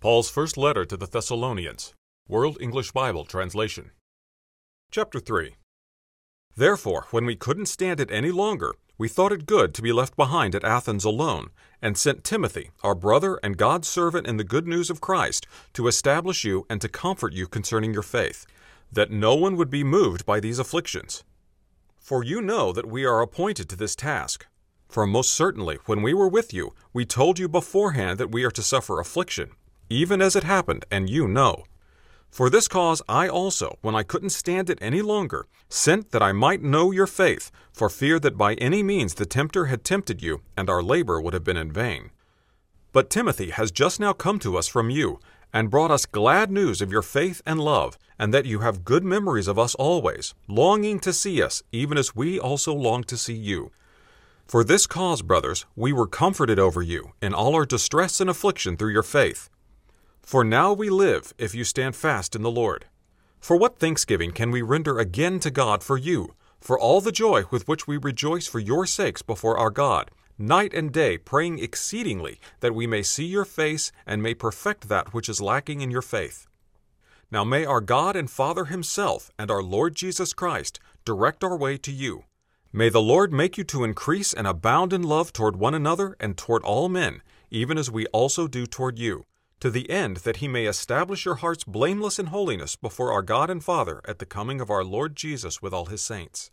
Paul's first letter to the Thessalonians, World English Bible Translation. Chapter 3 Therefore, when we couldn't stand it any longer, we thought it good to be left behind at Athens alone, and sent Timothy, our brother and God's servant in the good news of Christ, to establish you and to comfort you concerning your faith, that no one would be moved by these afflictions. For you know that we are appointed to this task. For most certainly, when we were with you, we told you beforehand that we are to suffer affliction, even as it happened, and you know. For this cause I also, when I couldn't stand it any longer, sent that I might know your faith, for fear that by any means the tempter had tempted you, and our labor would have been in vain. But Timothy has just now come to us from you, and brought us glad news of your faith and love, and that you have good memories of us always, longing to see us, even as we also long to see you. For this cause, brothers, we were comforted over you in all our distress and affliction through your faith. For now we live if you stand fast in the Lord. For what thanksgiving can we render again to God for you, for all the joy with which we rejoice for your sakes before our God, night and day praying exceedingly that we may see your face and may perfect that which is lacking in your faith? Now may our God and Father Himself and our Lord Jesus Christ direct our way to you. May the Lord make you to increase and abound in love toward one another and toward all men, even as we also do toward you to the end that he may establish your hearts blameless in holiness before our God and Father at the coming of our Lord Jesus with all his saints.